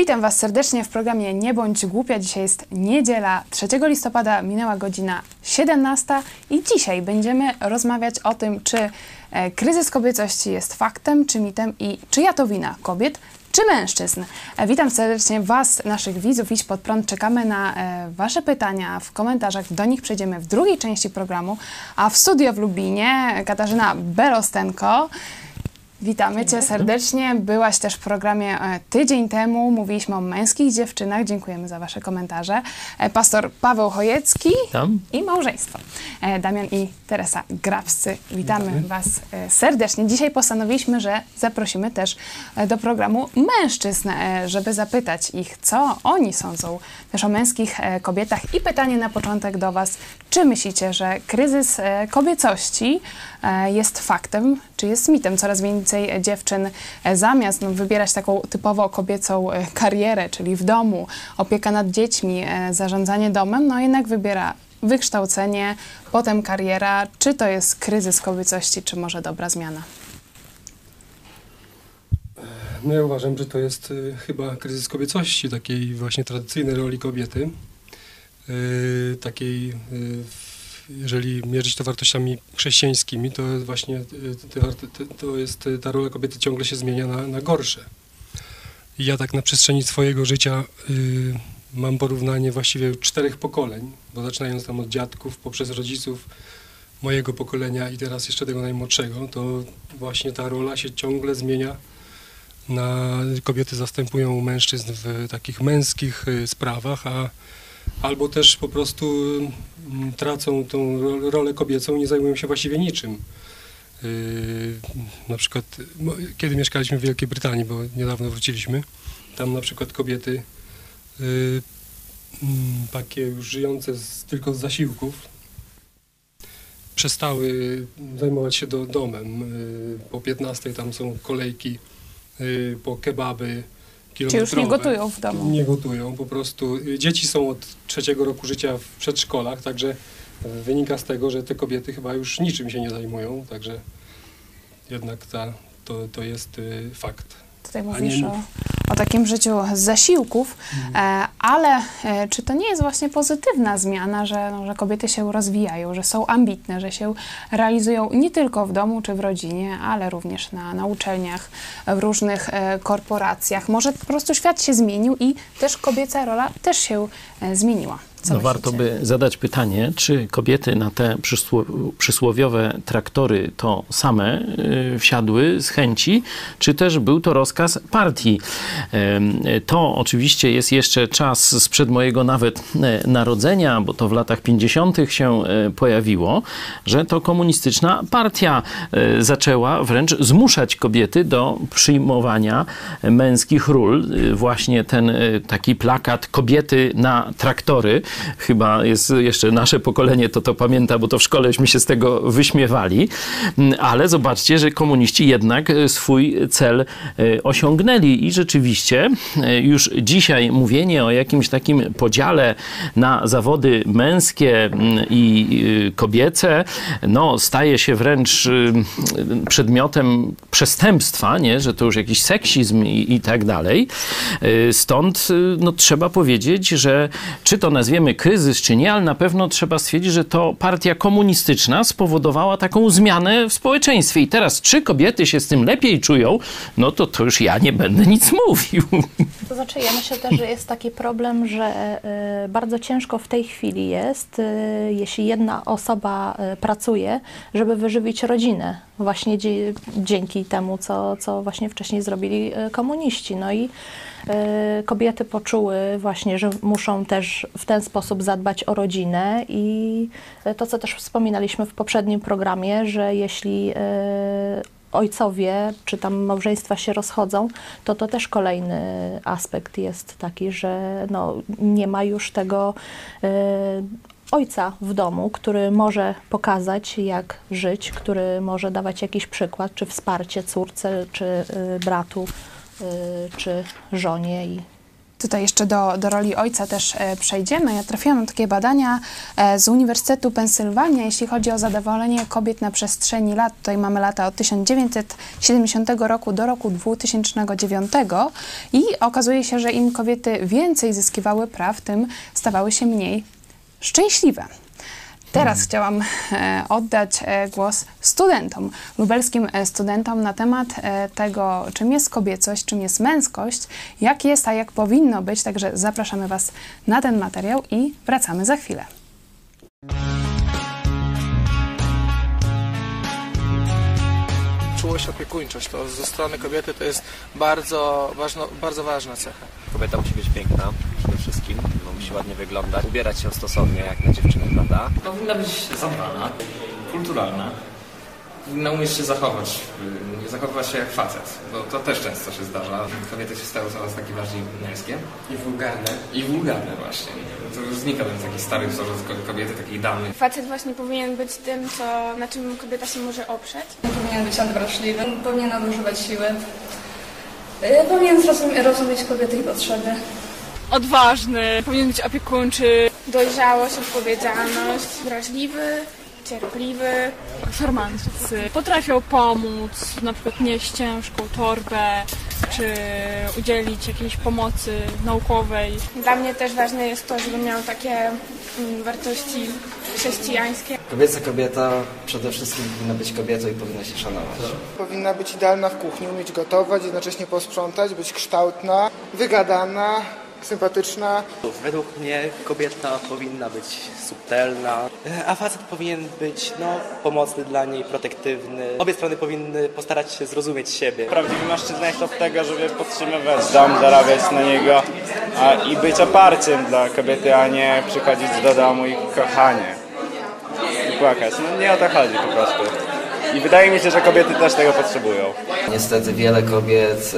Witam Was serdecznie w programie Nie bądź głupia. Dzisiaj jest niedziela, 3 listopada, minęła godzina 17 i dzisiaj będziemy rozmawiać o tym, czy e, kryzys kobiecości jest faktem, czy mitem i czyja to wina kobiet, czy mężczyzn. E, witam serdecznie Was, naszych widzów. Idź pod prąd. Czekamy na e, Wasze pytania w komentarzach. Do nich przejdziemy w drugiej części programu. A w studio w Lubinie Katarzyna Berostenko. Witamy Cię serdecznie. Byłaś też w programie e, tydzień temu. Mówiliśmy o męskich dziewczynach. Dziękujemy za Wasze komentarze. E, Pastor Paweł Chojecki Tam. i małżeństwo. E, Damian i Teresa Grabscy. Witamy, Witamy. Was serdecznie. Dzisiaj postanowiliśmy, że zaprosimy też do programu mężczyzn, żeby zapytać ich, co oni sądzą też o męskich kobietach. I pytanie na początek do Was. Czy myślicie, że kryzys kobiecości jest faktem, czy jest mitem? Coraz więcej dziewczyn e, zamiast no, wybierać taką typowo kobiecą e, karierę, czyli w domu, opieka nad dziećmi, e, zarządzanie domem, no jednak wybiera wykształcenie, potem kariera. Czy to jest kryzys kobiecości, czy może dobra zmiana? No ja uważam, że to jest y, chyba kryzys kobiecości, takiej właśnie tradycyjnej roli kobiety. Y, takiej, y, jeżeli mierzyć to wartościami chrześcijańskimi, to właśnie te, to jest y, ta rola kobiety ciągle się zmienia na, na gorsze. I ja tak na przestrzeni swojego życia y, mam porównanie właściwie czterech pokoleń, bo zaczynając tam od dziadków, poprzez rodziców mojego pokolenia i teraz jeszcze tego najmłodszego, to właśnie ta rola się ciągle zmienia na kobiety zastępują mężczyzn w takich męskich y, sprawach, a albo też po prostu mm, tracą tą ro- rolę kobiecą i nie zajmują się właściwie niczym. Yy, na przykład, kiedy mieszkaliśmy w Wielkiej Brytanii, bo niedawno wróciliśmy, tam na przykład kobiety yy, mm, takie już żyjące z, tylko z zasiłków przestały zajmować się do, domem. Yy, po 15 tam są kolejki po kebaby Czy już nie gotują w domu? Nie gotują, po prostu. Dzieci są od trzeciego roku życia w przedszkolach, także y, wynika z tego, że te kobiety chyba już niczym się nie zajmują, także jednak ta, to, to jest y, fakt. Tutaj mówisz o, o takim życiu z zasiłków, e, ale e, czy to nie jest właśnie pozytywna zmiana, że, no, że kobiety się rozwijają, że są ambitne, że się realizują nie tylko w domu czy w rodzinie, ale również na, na uczelniach, w różnych e, korporacjach. Może po prostu świat się zmienił i też kobieca rola też się zmieniła. No warto by zadać pytanie, czy kobiety na te przysło, przysłowiowe traktory to same y, wsiadły z chęci, czy też był to rozkaz partii. To oczywiście jest jeszcze czas sprzed mojego nawet e, narodzenia, bo to w latach 50. się e, pojawiło, że to komunistyczna partia e, zaczęła wręcz zmuszać kobiety do przyjmowania męskich ról. Y, Właśnie ten taki plakat kobiety na traktory, chyba jest jeszcze nasze pokolenie to to pamięta, bo to w szkoleśmy się z tego wyśmiewali, Mm, ale zobaczcie, że komuniści jednak y, swój cel y, osiągnęli i rzeczywiście y, już dzisiaj mówienie o jakimś takim podziale na zawody męskie mm, i kobiece, no staje się wręcz przedmiotem przestępstwa, nie? że to już jakiś seksizm i, i tak dalej. Stąd no, trzeba powiedzieć, że czy to nazwiemy kryzys, czy nie, ale na pewno trzeba stwierdzić, że to partia komunistyczna spowodowała taką zmianę w społeczeństwie. I teraz, czy kobiety się z tym lepiej czują, no to to już ja nie będę nic mówił. To znaczy, ja myślę też, że jest taki problem, że y, bardzo ciężko w tej chwili jest, y, jeśli jedna osoba pracuje, żeby wyżywić rodzinę, właśnie dzięki temu, co, co właśnie wcześniej zrobili komuniści. No i kobiety poczuły właśnie, że muszą też w ten sposób zadbać o rodzinę i to, co też wspominaliśmy w poprzednim programie, że jeśli ojcowie czy tam małżeństwa się rozchodzą, to to też kolejny aspekt jest taki, że no, nie ma już tego y, ojca w domu, który może pokazać, jak żyć, który może dawać jakiś przykład, czy wsparcie córce, czy y, bratu, y, czy żonie i Tutaj jeszcze do, do roli ojca też e, przejdziemy. Ja trafiłam na takie badania e, z Uniwersytetu Pensylwania, jeśli chodzi o zadowolenie kobiet na przestrzeni lat. Tutaj mamy lata od 1970 roku do roku 2009 i okazuje się, że im kobiety więcej zyskiwały praw, tym stawały się mniej szczęśliwe. Teraz chciałam e, oddać e, głos studentom, lubelskim e, studentom na temat tego, czym jest kobiecość, czym jest męskość, jak jest, a jak powinno być. Także zapraszamy Was na ten materiał i wracamy za chwilę. czułość, opiekuńczość. To ze strony kobiety to jest bardzo, ważno, bardzo ważna cecha. Kobieta musi być piękna przede wszystkim, no, musi ładnie wyglądać, ubierać się stosownie jak na dziewczynę, prawda? Powinna być zadbana, kulturalna. Powinna umieć się zachować, nie zachowywać się jak facet, bo to też często się zdarza. Kobiety się stały coraz takie bardziej męskie. I wulgarne. I wulgarne właśnie. To już znika ten taki stary wzorzec ko- kobiety, takiej damy. Facet właśnie powinien być tym, co, na czym kobieta się może oprzeć. Powinien być odwrażliwy, powinien nadużywać siły, y, powinien zrozum- rozumieć kobiety i potrzeby. Odważny, powinien być opiekuńczy. Dojrzałość, odpowiedzialność, wrażliwy, cierpliwy. Farmaceutycy potrafią pomóc, na przykład nieść ciężką torbę, czy udzielić jakiejś pomocy naukowej. Dla mnie też ważne jest to, żeby miał takie mm, wartości chrześcijańskie. Kobieca kobieta przede wszystkim powinna być kobietą i powinna się szanować. Powinna być idealna w kuchni, umieć gotować, jednocześnie posprzątać, być kształtna, wygadana, sympatyczna. Według mnie kobieta powinna być subtelna, a facet powinien być no, pomocny dla niej, protektywny. Obie strony powinny postarać się zrozumieć siebie. Prawdziwy mężczyzna jest od tego, żeby podtrzymywać dom, zarabiać na niego a, i być oparciem dla kobiety, a nie przychodzić do domu i kochanie. I płakać. No nie o to chodzi po prostu. I wydaje mi się, że kobiety też tego potrzebują. Niestety wiele kobiet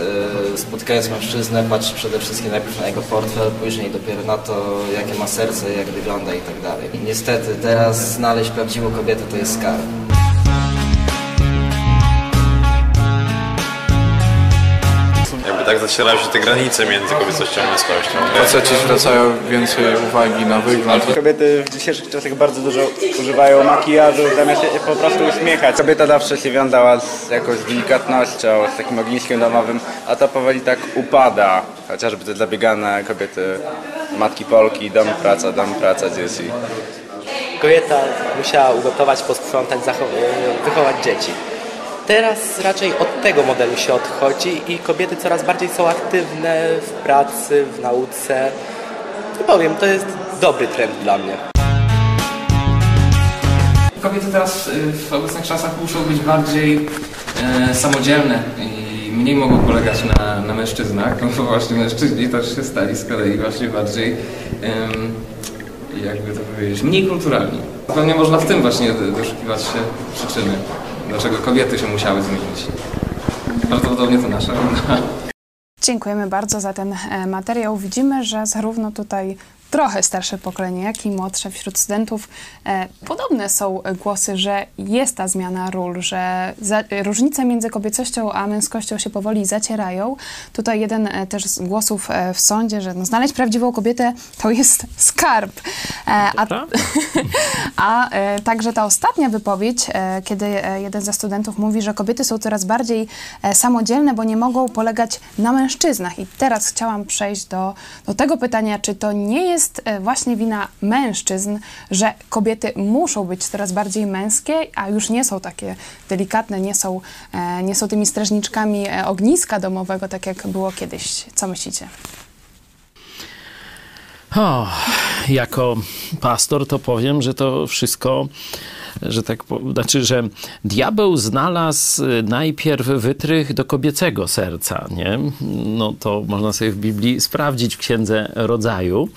y, spotkając mężczyznę patrzy przede wszystkim najpierw na jego portfel, później dopiero na to jakie ma serce, jak wygląda i tak dalej. I niestety teraz znaleźć prawdziwą kobietę to jest skarb. Tak zacierają się te granice między kobiecością a męskością. Faceci zwracają więcej uwagi na wygląd. Kobiety w dzisiejszych czasach bardzo dużo używają makijażu, zamiast się po prostu uśmiechać. Kobieta zawsze się wiązała z jakąś delikatnością, z takim ogniskiem domowym, a to powoli tak upada. Chociażby te zabiegane kobiety, matki Polki, dom, praca, dom, praca, dzieci. Kobieta musiała ugotować, posprzątać, wychować dzieci. Teraz raczej od tego modelu się odchodzi i kobiety coraz bardziej są aktywne w pracy, w nauce. Powiem, to jest dobry trend dla mnie. Kobiety teraz y, w obecnych czasach muszą być bardziej e, samodzielne i mniej mogą polegać na, na mężczyznach, bo właśnie mężczyźni też się stali z kolei właśnie bardziej, em, jakby to powiedzieć, mniej kulturalni. Pewnie można w tym właśnie do- doszukiwać się przyczyny, dlaczego kobiety się musiały zmienić. Prawdopodobnie to nasza. Dziękujemy bardzo za ten e, materiał. Widzimy, że zarówno tutaj trochę starsze pokolenie, jak i młodsze wśród studentów e, podobne są głosy, że jest ta zmiana ról, że za, różnice między kobiecością a męskością się powoli zacierają. Tutaj jeden e, też z głosów e, w sądzie, że no, znaleźć prawdziwą kobietę to jest skarb. A, a także ta ostatnia wypowiedź, kiedy jeden ze studentów mówi, że kobiety są coraz bardziej samodzielne, bo nie mogą polegać na mężczyznach. I teraz chciałam przejść do, do tego pytania, czy to nie jest e, właśnie wina mężczyzn, że kobiety muszą być coraz bardziej męskie, a już nie są takie delikatne, nie są, e, nie są tymi strażniczkami e, ogniska domowego, tak jak było kiedyś. Co myślicie? O, jako pastor to powiem, że to wszystko, że tak po, znaczy, że diabeł znalazł y, najpierw wytrych do kobiecego serca, nie? No to można sobie w Biblii sprawdzić w Księdze Rodzaju.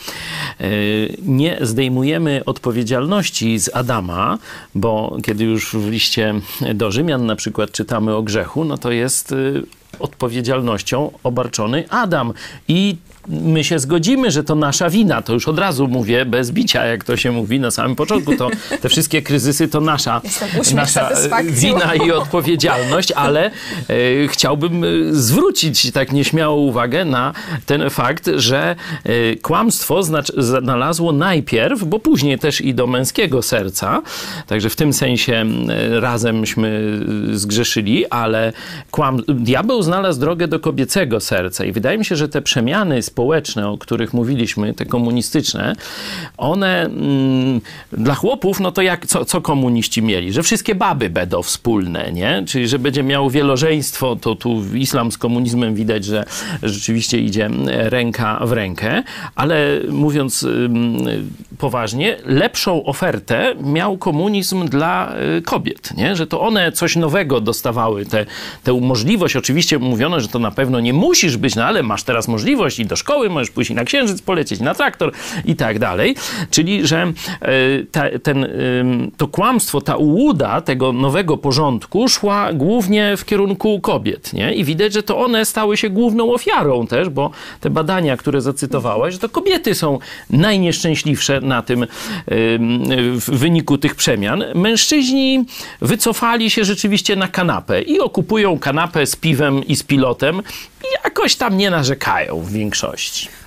Y, Nie zdejmujemy odpowiedzialności z Adama, bo kiedy już w liście do Rzymian na przykład czytamy o grzechu, no to jest y, odpowiedzialnością obarczony Adam. I my się zgodzimy, że to nasza wina. To już od razu mówię, bez bicia, jak to się mówi na samym początku. To te wszystkie kryzysy to nasza, nasza e, wina i odpowiedzialność, ale e, chciałbym e, zwrócić tak nieśmiało uwagę na ten fakt, że e, kłamstwo znalazło najpierw, bo później też i do męskiego serca, także w tym sensie e, razemśmy zgrzeszyli, ale kłam... diabeł znalazł drogę do kobiecego serca i wydaje mi się, że te przemiany społeczne, o których mówiliśmy, te komunistyczne, one mm, dla chłopów, no to jak, co, co komuniści mieli? Że wszystkie baby będą wspólne, nie? Czyli, że będzie miało wielożeństwo, to tu islam z komunizmem widać, że rzeczywiście idzie ręka w rękę, ale mówiąc ym, poważnie, lepszą ofertę miał komunizm dla y, kobiet, nie? Że to one coś nowego dostawały, tę możliwość, oczywiście mówiono, że to na pewno nie musisz być, no ale masz teraz możliwość i do możesz pójść na księżyc polecieć, na traktor i tak dalej. Czyli, że y, ta, ten, y, to kłamstwo, ta ułuda tego nowego porządku szła głównie w kierunku kobiet, nie? I widać, że to one stały się główną ofiarą też, bo te badania, które zacytowałaś, że to kobiety są najnieszczęśliwsze na tym ym, w wyniku tych przemian. Mężczyźni wycofali się rzeczywiście na kanapę i okupują kanapę z piwem i z pilotem i jakoś tam nie narzekają w większości.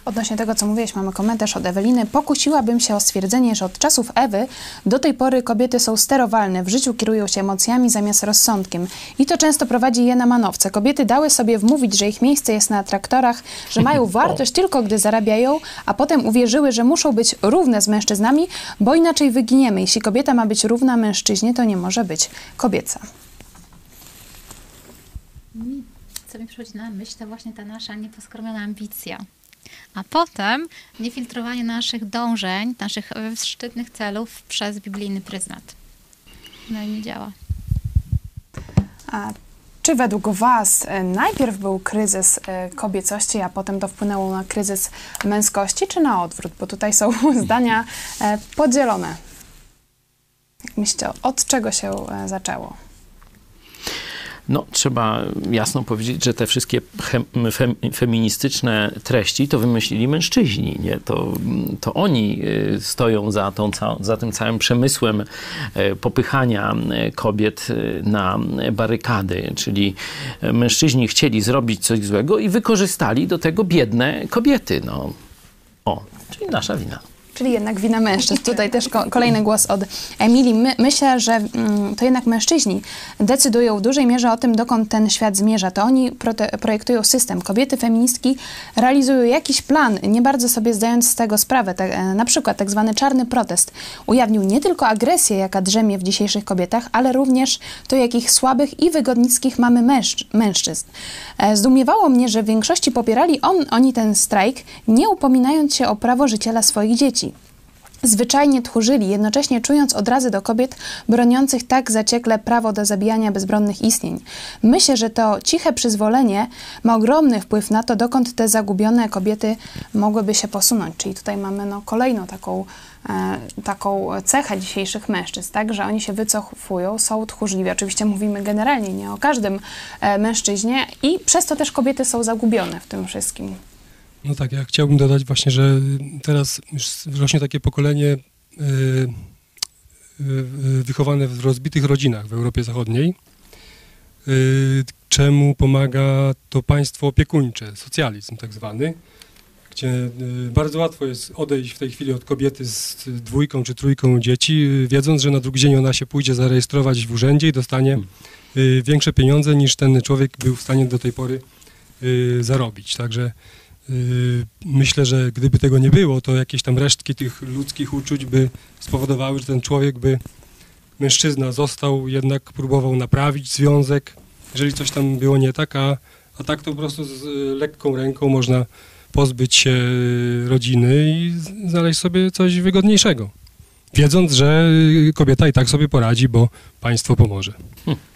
Odnośnie tego, co mówiłeś, mamy komentarz od Eweliny. Pokusiłabym się o stwierdzenie, że od czasów Ewy do tej pory kobiety są sterowalne, w życiu kierują się emocjami zamiast rozsądkiem. I to często prowadzi je na manowce. Kobiety dały sobie wmówić, że ich miejsce jest na traktorach, że mają wartość tylko gdy zarabiają, a potem uwierzyły, że muszą być równe z mężczyznami, bo inaczej wyginiemy. Jeśli kobieta ma być równa mężczyźnie, to nie może być kobieca. co mi przychodzi na myśl, to właśnie ta nasza nieposkromiona ambicja. A potem niefiltrowanie naszych dążeń, naszych e, szczytnych celów przez biblijny pryzmat. No i nie działa. A czy według Was e, najpierw był kryzys e, kobiecości, a potem to wpłynęło na kryzys męskości, czy na odwrót? Bo tutaj są zdania podzielone. Jak myślicie, od czego się zaczęło? No, trzeba jasno powiedzieć, że te wszystkie fem, feministyczne treści to wymyślili mężczyźni. Nie? To, to oni y, stoją za, tą, za tym całym przemysłem e, popychania e, kobiet na barykady. Czyli mężczyźni chcieli zrobić coś złego i wykorzystali do tego biedne kobiety. No. O, czyli nasza wina. Czyli jednak wina mężczyzn. Tutaj też ko- kolejny głos od Emilii. My, myślę, że mm, to jednak mężczyźni decydują w dużej mierze o tym, dokąd ten świat zmierza. To oni projektują system. Kobiety feministki realizują jakiś plan, nie bardzo sobie zdając z tego sprawę. Te, e, na przykład tak zwany czarny protest ujawnił nie tylko agresję, jaka drzemie w dzisiejszych kobietach, ale również to, jakich słabych i wygodnickich mamy mężczy- mężczyzn. E, Zdumiewało mnie, że w większości popierali on, oni ten strajk, nie upominając się o prawo życiela swoich dzieci. Zwyczajnie tchórzyli, jednocześnie czując odrazy do kobiet broniących tak zaciekle prawo do zabijania bezbronnych istnień. Myślę, że to ciche przyzwolenie ma ogromny wpływ na to, dokąd te zagubione kobiety mogłyby się posunąć. Czyli tutaj mamy no, kolejną taką, e, taką cechę dzisiejszych mężczyzn, tak, że oni się wycofują, są tchórzliwi. Oczywiście mówimy generalnie, nie o każdym e, mężczyźnie i przez to też kobiety są zagubione w tym wszystkim. No tak, ja chciałbym dodać właśnie, że teraz już rośnie takie pokolenie y, y, wychowane w rozbitych rodzinach w Europie Zachodniej, y, czemu pomaga to państwo opiekuńcze, socjalizm tak zwany, gdzie bardzo łatwo jest odejść w tej chwili od kobiety z dwójką czy trójką dzieci, wiedząc, że na drugi dzień ona się pójdzie zarejestrować w urzędzie i dostanie y, większe pieniądze niż ten człowiek był w stanie do tej pory zarobić. Także myślę, że gdyby tego nie było, to jakieś tam resztki tych ludzkich uczuć by spowodowały, że ten człowiek by, mężczyzna został, jednak próbował naprawić związek, jeżeli coś tam było nie tak, a, a tak to po prostu z y, lekką ręką można pozbyć się y, rodziny i znaleźć sobie coś wygodniejszego. Wiedząc, że y, kobieta i tak sobie poradzi, bo państwo pomoże.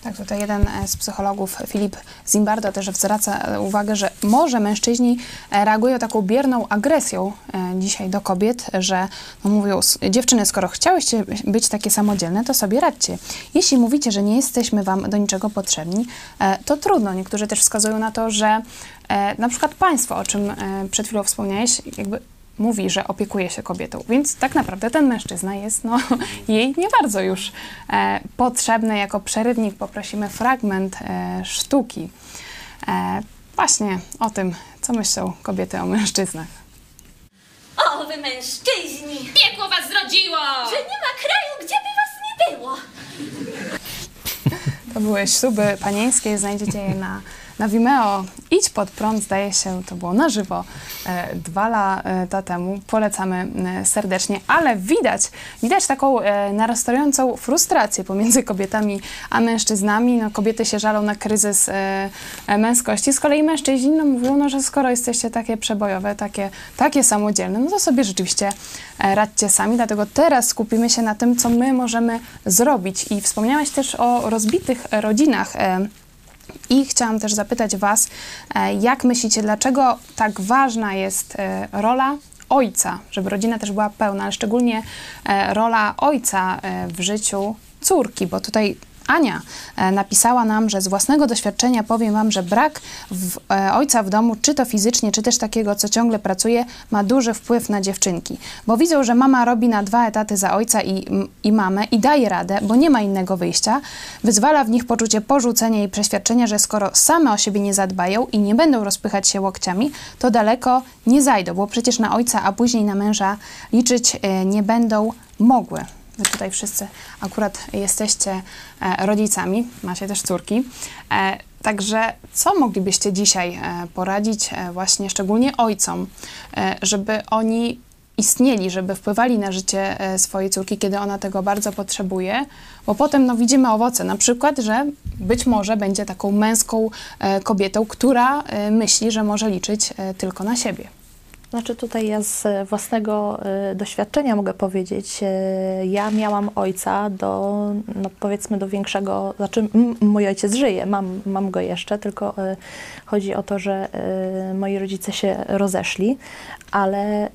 Tak, tutaj jeden e, z psychologów, Filip Zimbardo, też zwraca e, uwagę, że może mężczyźni e, reagują taką bierną agresją dzisiaj do kobiet, że no mówią, "S- dziewczyny, skoro chciałyście być takie samodzielne, to sobie radźcie. Jeśli mówicie, że nie jesteśmy wam do niczego potrzebni, to trudno. Niektórzy też wskazują na to, że na przykład państwo, o czym przed chwilą wspomniałeś, jakby mówi, że opiekuje się kobietą, więc tak naprawdę ten mężczyzna jest no, jej nie bardzo już e, potrzebny. Jako przerywnik poprosimy fragment e, sztuki. E, właśnie o tym, co myślą kobiety o mężczyznach. O, wy mężczyźni! Piekło was zrodziło! Że nie ma kraju, gdzie by was nie było! To były śluby panieńskie, znajdziecie je na, na Vimeo. Idź pod prąd, zdaje się, to było na żywo e, dwa lata temu. Polecamy e, serdecznie, ale widać, widać taką e, narastającą frustrację pomiędzy kobietami a mężczyznami. No, kobiety się żalą na kryzys e, e, męskości, z kolei mężczyźni no, mówią, no, że skoro jesteście takie przebojowe, takie, takie samodzielne, no to sobie rzeczywiście e, radźcie sami. Dlatego teraz skupimy się na tym, co my możemy zrobić. I wspomniałeś też o rozbitych rodzinach. I chciałam też zapytać Was, e, jak myślicie, dlaczego tak ważna jest e, rola ojca, żeby rodzina też była pełna, ale szczególnie e, rola ojca w życiu córki, bo tutaj Ania e, napisała nam, że z własnego doświadczenia powiem Wam, że brak w, e, ojca w domu, czy to fizycznie, czy też takiego, co ciągle pracuje, ma duży wpływ na dziewczynki. Bo widzą, że mama robi na dwa etaty za ojca i, i mamę i daje radę, bo nie ma innego wyjścia. Wyzwala w nich poczucie porzucenia i przeświadczenia, że skoro same o siebie nie zadbają i nie będą rozpychać się łokciami, to daleko nie zajdą, bo przecież na ojca, a później na męża liczyć e, nie będą mogły. Wy tutaj wszyscy akurat jesteście e, rodzicami, macie też córki. E, Także co moglibyście dzisiaj e, poradzić właśnie szczególnie ojcom, żeby oni istnieli, żeby wpływali na życie swojej córki, kiedy ona tego bardzo potrzebuje, bo potem no, widzimy owoce, na przykład, że być może będzie taką męską kobietą, która myśli, że może liczyć tylko na siebie. Znaczy tutaj ja z własnego y, doświadczenia mogę powiedzieć, y, ja miałam ojca do, no powiedzmy do większego, znaczy mój ojciec żyje, mam, mam go jeszcze, tylko y, chodzi o to, że moi rodzice się rozeszli, ale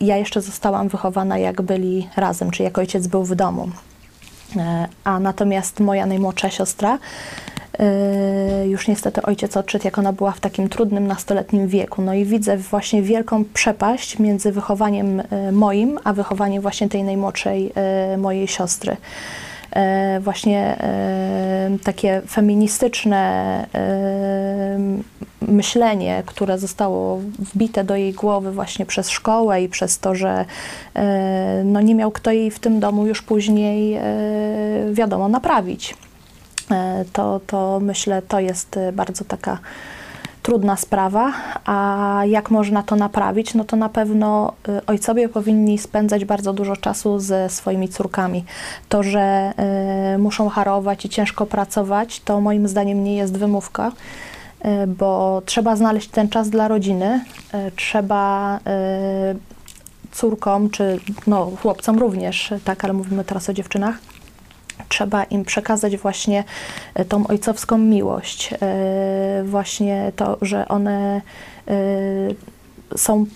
ja jeszcze zostałam wychowana jak byli razem, czyli jak ojciec był w domu. E, A natomiast moja najmłodsza siostra, e, już niestety ojciec odszedł, jak ona była w takim trudnym nastoletnim wieku. No i widzę właśnie wielką przepaść między wychowaniem e, moim, a wychowaniem właśnie tej najmłodszej mojej siostry. E, Właśnie e, takie feministyczne e, myślenie, które zostało wbite do jej głowy właśnie przez szkołę i przez to, że no nie miał kto jej w tym domu już później, wiadomo, naprawić. To, to myślę, to jest bardzo taka trudna sprawa, a jak można to naprawić? No to na pewno y, ojcowie powinni spędzać bardzo dużo czasu ze swoimi córkami. To, że y, muszą harować i ciężko pracować, to moim zdaniem nie jest wymówka, y, bo trzeba znaleźć ten czas dla rodziny, trzeba córkom, czy no, chłopcom również, tak, ale mówimy teraz o dziewczynach, trzeba im przekazać właśnie e, tą ojcowską miłość, e, właśnie to, że one e, są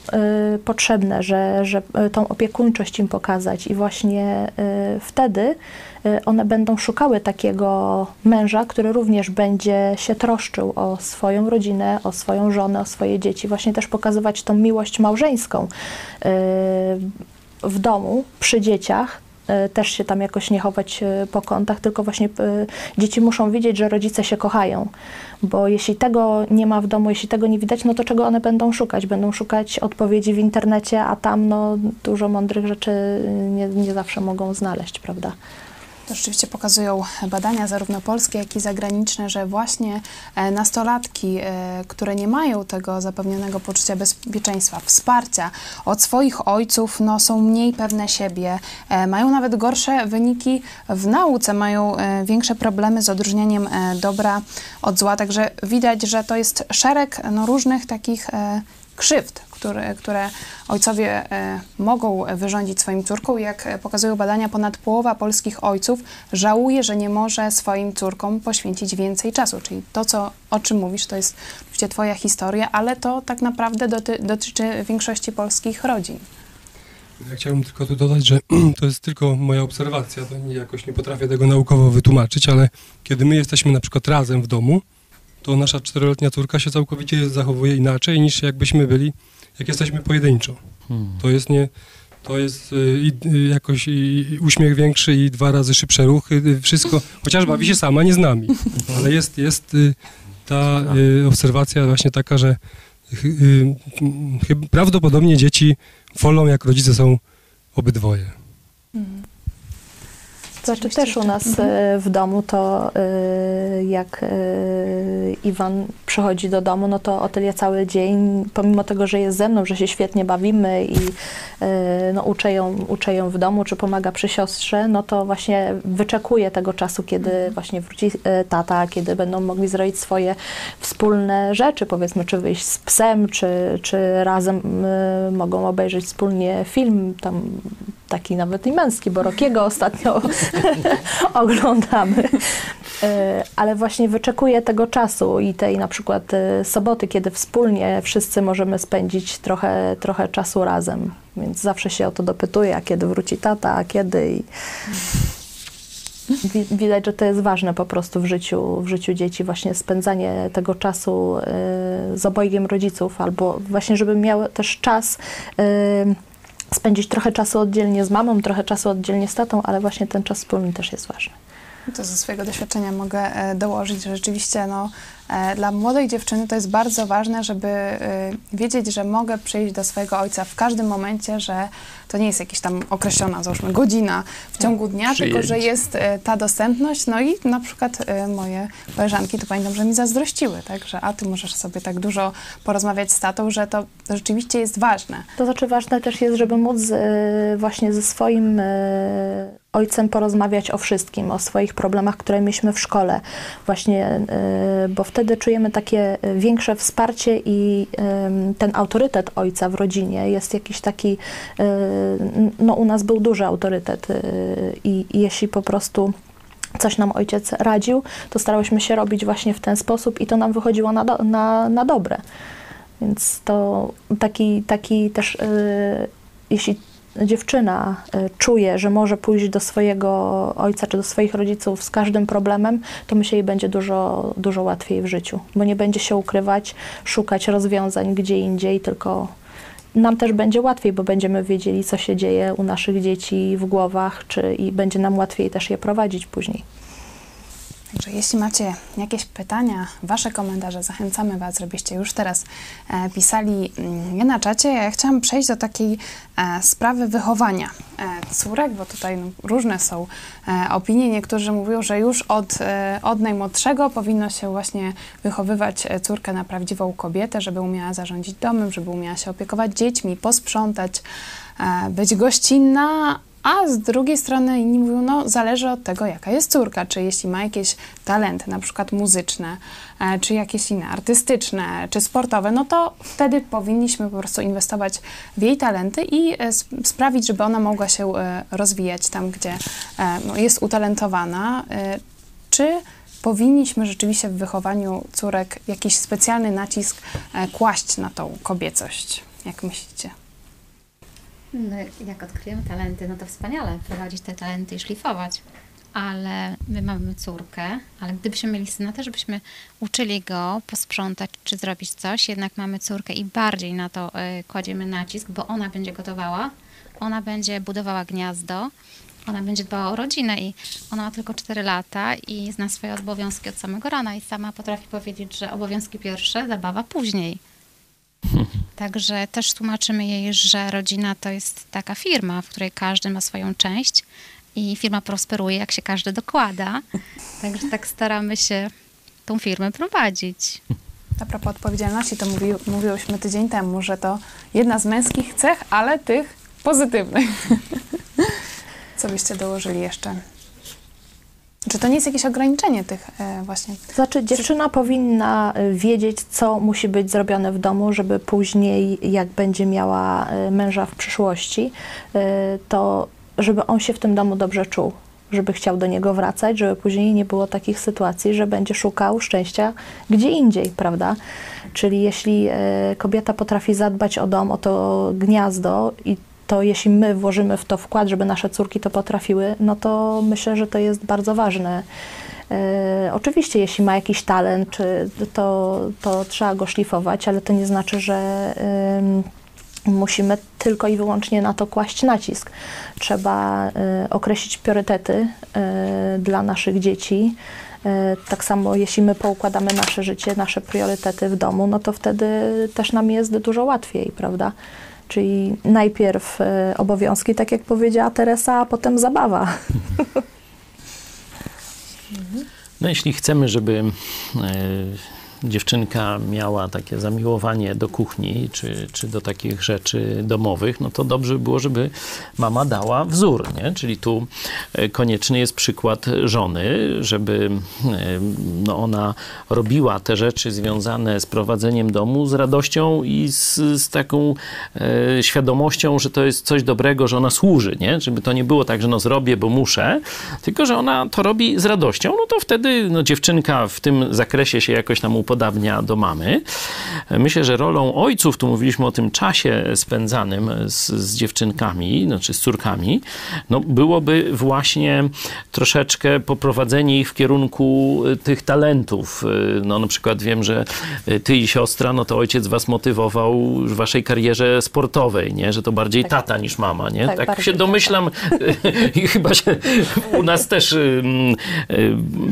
potrzebne, że, że tą opiekuńczość im pokazać. I właśnie wtedy one będą szukały takiego męża, który również będzie się troszczył o swoją rodzinę, o swoją żonę, o swoje dzieci, właśnie też pokazywać tą miłość małżeńską w domu, przy dzieciach, też się tam jakoś nie chować e, po kątach, tylko właśnie e, dzieci muszą wiedzieć, że rodzice się kochają. Bo jeśli tego nie ma w domu, jeśli tego nie widać, no to czego one będą szukać? Będą szukać odpowiedzi w internecie, a tam no, dużo mądrych rzeczy nie, nie zawsze mogą znaleźć, prawda? To rzeczywiście pokazują badania zarówno polskie, jak i zagraniczne, że właśnie e, nastolatki, e, które nie mają tego zapewnionego poczucia bezpieczeństwa, wsparcia od swoich ojców, no, są mniej pewne siebie, e, mają nawet gorsze wyniki w nauce, mają większe problemy z odróżnianiem dobra od zła. Także widać, że to jest szereg no, różnych takich krzywd, które, które ojcowie e, mogą wyrządzić swoim córkom. Jak pokazują badania, ponad połowa polskich ojców żałuje, że nie może swoim córkom poświęcić więcej czasu. Czyli to, co, o czym mówisz, to jest oczywiście twoja historia, ale to tak naprawdę doty, dotyczy większości polskich rodzin. Ja chciałbym tylko tu dodać, że to jest tylko moja obserwacja, to nie, jakoś nie potrafię tego naukowo wytłumaczyć, ale kiedy my jesteśmy na przykład razem w domu, to nasza czteroletnia córka się całkowicie zachowuje inaczej niż jakbyśmy byli, jak jesteśmy pojedynczo. Hmm. To jest nie, to jest y, i, y, jakoś i, uśmiech większy i dwa razy szybsze ruchy, y, wszystko, chociaż bawi się sama, nie z nami, ale jest, jest y, ta y, obserwacja właśnie taka, że y, y, prawdopodobnie dzieci wolą, jak rodzice są obydwoje. Znaczy też u nas Mhm. e, w domu to e, jak e, Iwan przychodzi do domu, no to Otylia cały dzień, pomimo tego, że jest ze mną, że się świetnie bawimy i no, uczę, ją, uczę ją w domu, czy pomaga przy siostrze, no to właśnie wyczekuje tego czasu, kiedy właśnie wróci tata, kiedy będą mogli zrobić swoje wspólne rzeczy, powiedzmy, czy wyjść z psem, czy, czy razem mogą obejrzeć wspólnie film, tam taki nawet i męski, bo Rokiego ostatnio oglądamy. E, Ale właśnie wyczekuję tego czasu i tej na przykład e, soboty, kiedy wspólnie wszyscy możemy spędzić trochę, trochę czasu razem. Więc zawsze się o to dopytuję, a kiedy wróci tata, a kiedy i wi- widać, że to jest ważne po prostu w życiu, w życiu dzieci, właśnie spędzanie tego czasu e, z obojgiem rodziców, albo właśnie, żeby miały też czas spędzić trochę czasu oddzielnie z mamą, trochę czasu oddzielnie z tatą, ale właśnie ten czas wspólny też jest ważny. To ze swojego doświadczenia mogę e, dołożyć, że rzeczywiście no, e, dla młodej dziewczyny to jest bardzo ważne, żeby e, wiedzieć, że mogę przyjść do swojego ojca w każdym momencie, że to nie jest jakaś tam określona, załóżmy, godzina w ciągu dnia, tylko że jest ta dostępność. No i na przykład moje koleżanki, to pamiętam, że mi zazdrościły, tak, że a ty możesz sobie tak dużo porozmawiać z tatą, że to rzeczywiście jest ważne. To znaczy ważne też jest, żeby móc właśnie ze swoim ojcem porozmawiać o wszystkim, o swoich problemach, które mieliśmy w szkole. Właśnie, e, bo wtedy czujemy takie e, większe wsparcie i ten autorytet ojca w rodzinie jest jakiś taki, e, no u nas był duży autorytet i, jeśli po prostu coś nam ojciec radził, to starałyśmy się robić właśnie w ten sposób i to nam wychodziło na, do, na, na dobre. Więc to taki, taki też, y, jeśli dziewczyna y, czuje, że może pójść do swojego ojca czy do swoich rodziców z każdym problemem, to myślę, jej będzie dużo, dużo łatwiej w życiu, bo nie będzie się ukrywać, szukać rozwiązań gdzie indziej, tylko nam też będzie łatwiej, bo będziemy wiedzieli, co się dzieje u naszych dzieci w głowach, czy i będzie nam łatwiej też je prowadzić później. Także jeśli macie jakieś pytania, wasze komentarze, zachęcamy was, żebyście już teraz e, pisali mm, je na czacie. Ja chciałam przejść do takiej e, sprawy wychowania e, córek, bo tutaj no, różne są opinie. Niektórzy mówią, że już od, od najmłodszego powinno się właśnie wychowywać córkę na prawdziwą kobietę, żeby umiała zarządzić domem, żeby umiała się opiekować dziećmi, posprzątać, być gościnna, a z drugiej strony inni mówią, no zależy od tego, jaka jest córka, czy jeśli ma jakieś talenty, na przykład muzyczne, e, czy jakieś inne, artystyczne, czy sportowe, no to wtedy powinniśmy po prostu inwestować w jej talenty i e, sp- sprawić, żeby ona mogła się e, rozwijać tam, gdzie no, jest utalentowana. Czy powinniśmy rzeczywiście w wychowaniu córek jakiś specjalny nacisk kłaść na tą kobiecość? Jak myślicie? No, jak odkryjemy talenty, no to wspaniale prowadzić te talenty i szlifować. Ale my mamy córkę, ale gdybyśmy mieli syna, też byśmy uczyli go posprzątać czy zrobić coś. Jednak mamy córkę i bardziej na to y, kładziemy nacisk, bo ona będzie gotowała, ona będzie budowała gniazdo, ona będzie dbała o rodzinę i ona ma tylko 4 lata i zna swoje obowiązki od samego rana i sama potrafi powiedzieć, że obowiązki pierwsze, zabawa później. Także też tłumaczymy jej, że rodzina to jest taka firma, w której każdy ma swoją część i firma prosperuje, jak się każdy dokłada. Także tak staramy się tą firmę prowadzić. A propos odpowiedzialności, to mówi, mówiłyśmy tydzień temu, że to jedna z męskich cech, ale tych pozytywnych. Co byście dołożyli jeszcze Czy to nie jest jakieś ograniczenie tych e, właśnie? Znaczy, dziewczyna powinna y, wiedzieć, co musi być zrobione w domu, żeby później, jak będzie miała y, męża w przyszłości, y, to żeby on się w tym domu dobrze czuł, żeby chciał do niego wracać, żeby później nie było takich sytuacji, że będzie szukał szczęścia gdzie indziej, prawda? Czyli jeśli e, kobieta potrafi zadbać o dom, o to gniazdo i to jeśli my włożymy w to wkład, żeby nasze córki to potrafiły, no to myślę, że to jest bardzo ważne. E, oczywiście, jeśli ma jakiś talent, czy to, to trzeba go szlifować, ale to nie znaczy, że musimy tylko i wyłącznie na to kłaść nacisk. Trzeba y, określić priorytety y, dla naszych dzieci. Y, tak samo, jeśli my poukładamy nasze życie, nasze priorytety w domu, no to wtedy też nam jest dużo łatwiej, prawda? Czyli najpierw y, obowiązki, tak jak powiedziała Teresa, a potem zabawa. No jeśli chcemy, żeby e, dziewczynka miała takie zamiłowanie do kuchni, czy, czy do takich rzeczy domowych, no to dobrze by było, żeby mama dała wzór, nie? Czyli tu e, konieczny jest przykład żony, żeby e, no ona robiła te rzeczy związane z prowadzeniem domu z radością i z, z taką e, świadomością, że to jest coś dobrego, że ona służy, nie? Żeby to nie było tak, że no zrobię, bo muszę, tylko że ona to robi z radością, no to wtedy no, dziewczynka w tym zakresie się jakoś tam upodabnia do mamy. Myślę, że rolą ojców, tu mówiliśmy o tym czasie spędzanym z, z dziewczynkami, znaczy z córkami, no byłoby właśnie troszeczkę poprowadzenie ich w kierunku y, tych talentów. Y, No na przykład wiem, że y, ty i siostra, no to ojciec was motywował w waszej karierze sportowej, nie? Że to bardziej tata niż mama, nie? Tak, Tak, się domyślam i chyba się u nas też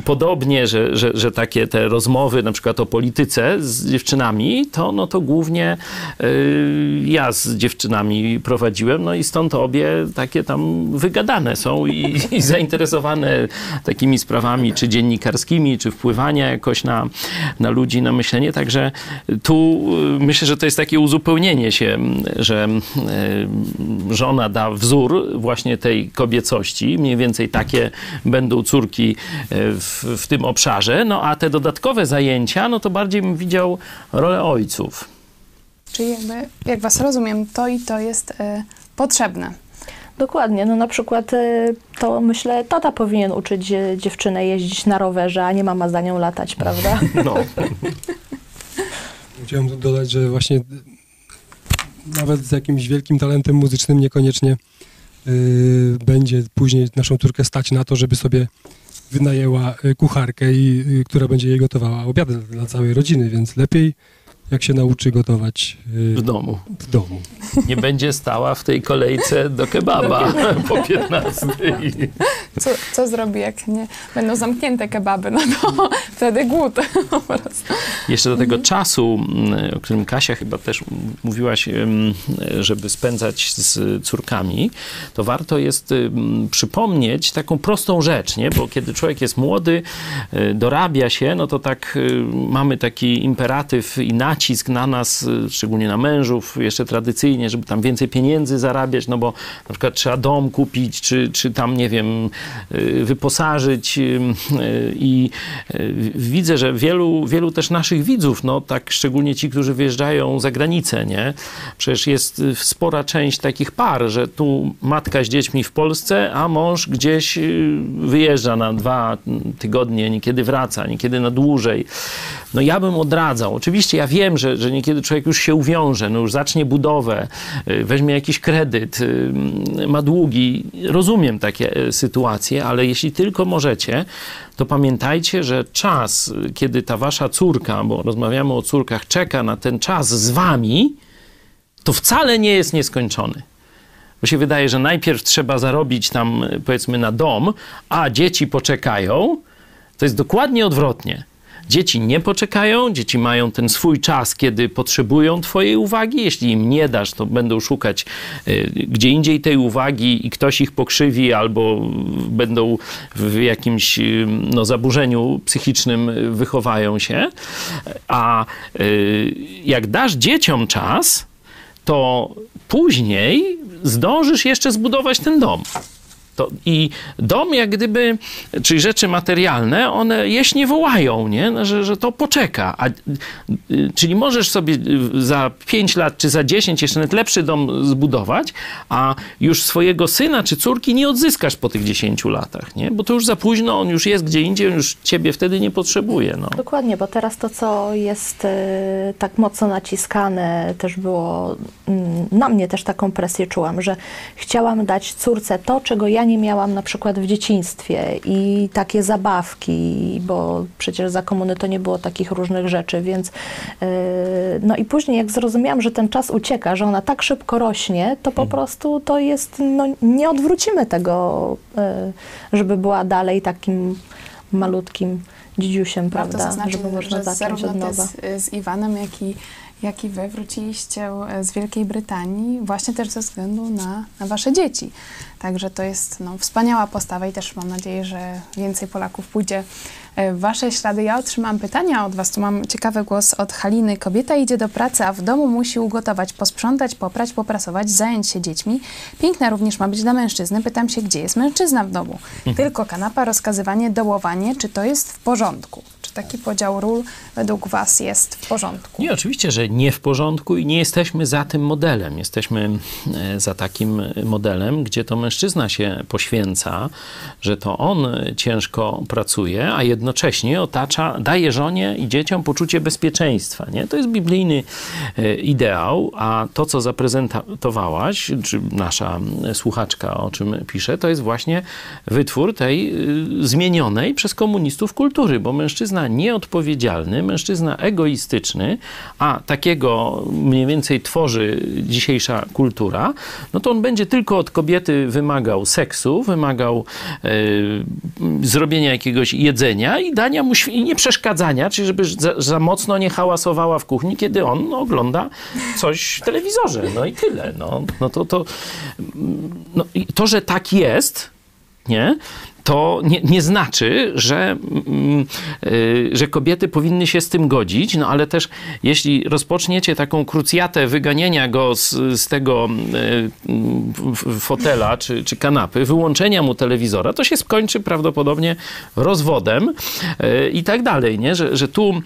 podobnie, że, że, że takie te rozmowy na przykład o polityce z dziewczynami, to no to głównie y, ja z dziewczynami prowadziłem, no i stąd obie takie tam wygadane są i, i zainteresowane takimi sprawami, czy dziennikarskimi, czy wpływania jakoś na, na ludzi, na myślenie, także tu y, myślę, że to jest takie uzupełnienie się, że y, żona da wzór właśnie tej kobiecości, mniej więcej takie będą córki y, w, w tym obszarze, no a te dodatkowe zajęcia, no to bardziej bym widział rolę ojców. Czyli jakby, jak was rozumiem, to i to jest e, potrzebne. Dokładnie, no na przykład y, to myślę, tata powinien uczyć y, dziewczynę jeździć na rowerze, a nie mama za nią latać, prawda? No. Chciałem tu dodać, że właśnie nawet z jakimś wielkim talentem muzycznym niekoniecznie y, będzie później naszą córkę stać na to, żeby sobie wynajęła y, kucharkę, i, y, która będzie jej gotowała obiady dla całej rodziny, więc lepiej jak się nauczy gotować y, W domu. w domu. Nie będzie stała w tej kolejce do kebaba po 15. Co, co zrobi, jak nie będą zamknięte kebaby? No to wtedy głód. Jeszcze do tego czasu, mm, o którym Kasia chyba też mówiłaś, żeby spędzać z córkami, to warto jest przypomnieć taką prostą rzecz, nie? Bo kiedy człowiek jest młody, e, dorabia się, no to tak e, mamy taki imperatyw i nacisk na nas, e, szczególnie na mężów, jeszcze tradycyjnie, żeby tam więcej pieniędzy zarabiać, no bo na przykład trzeba dom kupić, czy, czy tam, nie wiem, y, wyposażyć y, y, i y, widzę, że wielu, wielu też naszych widzów, no tak szczególnie ci, którzy wyjeżdżają za granicę, nie? Przecież jest y, spora część takich par, że tu matka z dziećmi w Polsce, a mąż gdzieś y, wyjeżdża na dwa tygodnie, niekiedy wraca, niekiedy na dłużej. No ja bym odradzał. Oczywiście ja wiem, że, że niekiedy człowiek już się uwiąże, no już zacznie budowę, y, weźmie jakiś kredyt, y, ma długi. Rozumiem takie y, sytuacje, ale jeśli tylko możecie, to pamiętajcie, że czas, y, kiedy ta wasza córka, bo rozmawiamy o córkach, czeka na ten czas z wami, to wcale nie jest nieskończony. Bo się wydaje, że najpierw trzeba zarobić tam, powiedzmy, na dom, a dzieci poczekają. To jest dokładnie odwrotnie. Dzieci nie poczekają, dzieci mają ten swój czas, kiedy potrzebują Twojej uwagi. Jeśli im nie dasz, to będą szukać y, gdzie indziej tej uwagi i ktoś ich pokrzywi, albo będą w jakimś y, no, zaburzeniu psychicznym wychowają się. A y, jak dasz dzieciom czas, to później zdążysz jeszcze zbudować ten dom. To, I dom jak gdyby, czyli rzeczy materialne, one jeść nie wołają, nie? No, Że, że to poczeka. A, y, czyli możesz sobie y, za 5 lat czy za 10 jeszcze nawet lepszy dom zbudować, a już swojego syna czy córki nie odzyskasz po tych 10 latach, nie? Bo to już za późno, on już jest gdzie indziej, on już ciebie wtedy nie potrzebuje. No. Dokładnie, bo teraz to, co jest e, tak mocno naciskane, też było, mm, na mnie też taką presję czułam, że chciałam dać córce to, czego ja nie miałam na przykład w dzieciństwie i takie zabawki, bo przecież za komuny to nie było takich różnych rzeczy, więc e, no i później jak zrozumiałam, że ten czas ucieka, że ona tak szybko rośnie, to po prostu to jest, no nie odwrócimy tego, e, żeby była dalej takim malutkim dzidziusiem, Warto prawda, zaznaczyć, żeby można że zacząć od nowa. z, z Iwanem, jak i, jak i wy wróciliście e, z Wielkiej Brytanii właśnie też ze względu na, na wasze dzieci. Także to jest no, wspaniała postawa i też mam nadzieję, że więcej Polaków pójdzie e, w wasze ślady. Ja otrzymałam pytania od was. Tu mam ciekawy głos od Haliny. Kobieta idzie do pracy, a w domu musi ugotować, posprzątać, poprać, poprasować, zająć się dziećmi. Piękna również ma być dla mężczyzny. Pytam się, gdzie jest mężczyzna w domu? Tylko kanapa, rozkazywanie, dołowanie. Czy to jest w porządku? Czy taki podział ról według was jest w porządku? Nie, oczywiście, że nie w porządku i nie jesteśmy za tym modelem. Jesteśmy e, za takim modelem, gdzie to mężczyzna się poświęca, że to on ciężko pracuje, a jednocześnie otacza, daje żonie i dzieciom poczucie bezpieczeństwa. Nie? To jest biblijny e, ideał, a to, co zaprezentowałaś, czy nasza słuchaczka o czym pisze, to jest właśnie wytwór tej y, zmienionej przez komunistów kultury, bo mężczyzna nieodpowiedzialny, mężczyzna egoistyczny, a takiego mniej więcej tworzy dzisiejsza kultura, no to on będzie tylko od kobiety wymagał seksu, wymagał e, zrobienia jakiegoś jedzenia i dania mu i nie przeszkadzania, czyli żeby za, za mocno nie hałasowała w kuchni, kiedy on no, ogląda coś w telewizorze. No i tyle. No, no to, to, no, to, że tak jest, nie? To nie, nie znaczy, że, mm, y, że kobiety powinny się z tym godzić, no ale też jeśli rozpoczniecie taką krucjatę wyganiania go z, z tego y, fotela czy, czy kanapy, wyłączenia mu telewizora, to się skończy prawdopodobnie rozwodem y, i tak dalej, nie? Że, że tu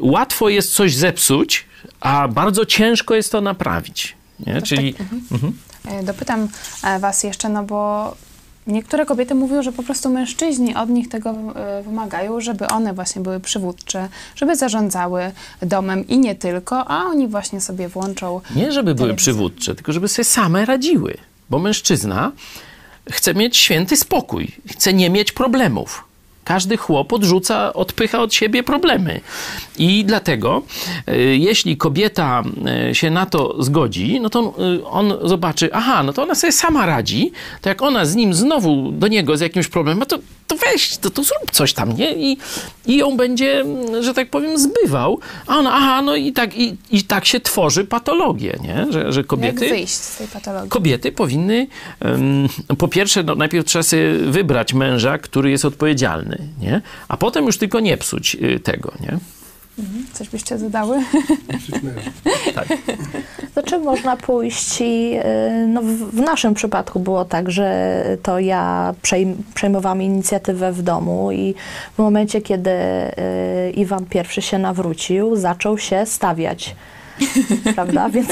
łatwo jest coś zepsuć, a bardzo ciężko jest to naprawić. Nie? Czyli... Mhm. E, Dopytam e, Was jeszcze, no bo niektóre kobiety mówią, że po prostu mężczyźni od nich tego e, wymagają, żeby one właśnie były przywódcze, żeby zarządzały domem i nie tylko, a oni właśnie sobie włączą. Nie, żeby były przywódcze, tylko żeby sobie same radziły. Bo mężczyzna chce mieć święty spokój, chce nie mieć problemów. Każdy chłop odrzuca, odpycha od siebie problemy. I dlatego, e, jeśli kobieta e, się na to zgodzi, no to e, on zobaczy, aha, no to ona sobie sama radzi, to jak ona z nim znowu do niego z jakimś problemem, no to, to weź, to, to zrób coś tam, nie? I, I ją będzie, że tak powiem, zbywał. A ona, aha, no i tak, i, i tak się tworzy patologię, nie? Że, że kobiety... Jak wyjść z tej patologii? Kobiety powinny, em, po pierwsze, no, najpierw trzeba sobie wybrać męża, który jest odpowiedzialny, nie? A potem już tylko nie psuć y, tego, nie? Mhm. Coś byście dodały? Tak. Znaczy można pójść i y, no, w, naszym przypadku było tak, że to ja przejm, przejmowałam inicjatywę w domu i w momencie, kiedy y, Iwan pierwszy się nawrócił, zaczął się stawiać. Prawda? Więc